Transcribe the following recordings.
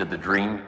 into the dream.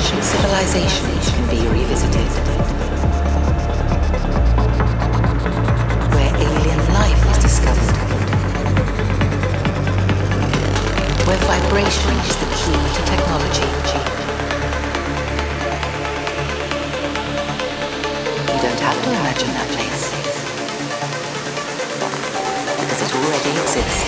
civilizations can be revisited. Where alien life is discovered. Where vibration is the key to technology. You don't have to imagine that place. Because it already exists.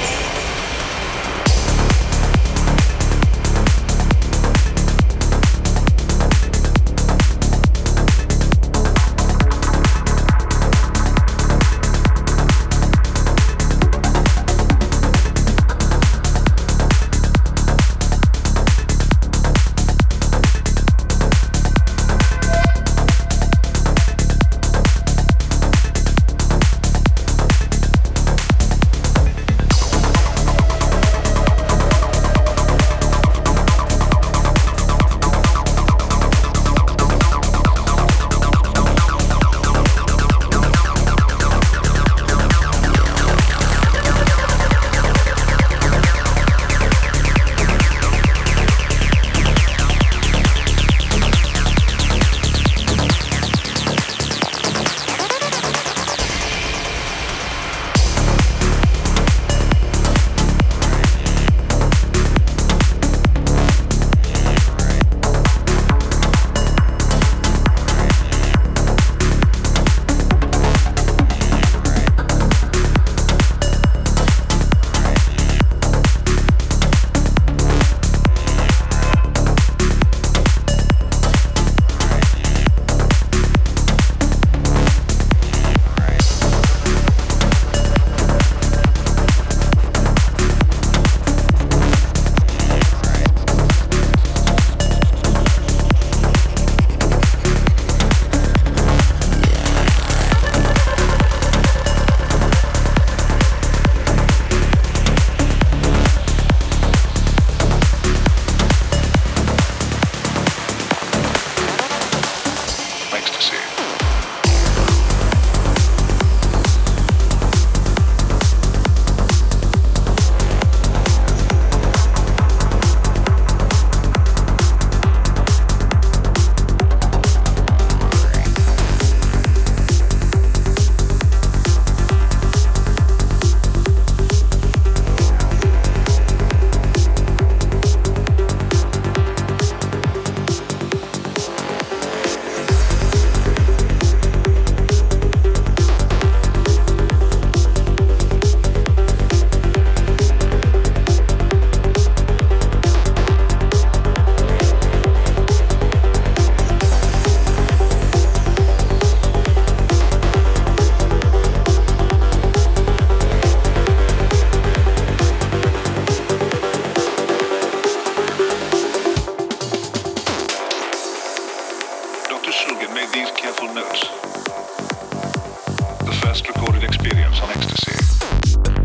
Shulgin made these careful notes. The first recorded experience on ecstasy.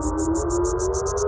うん。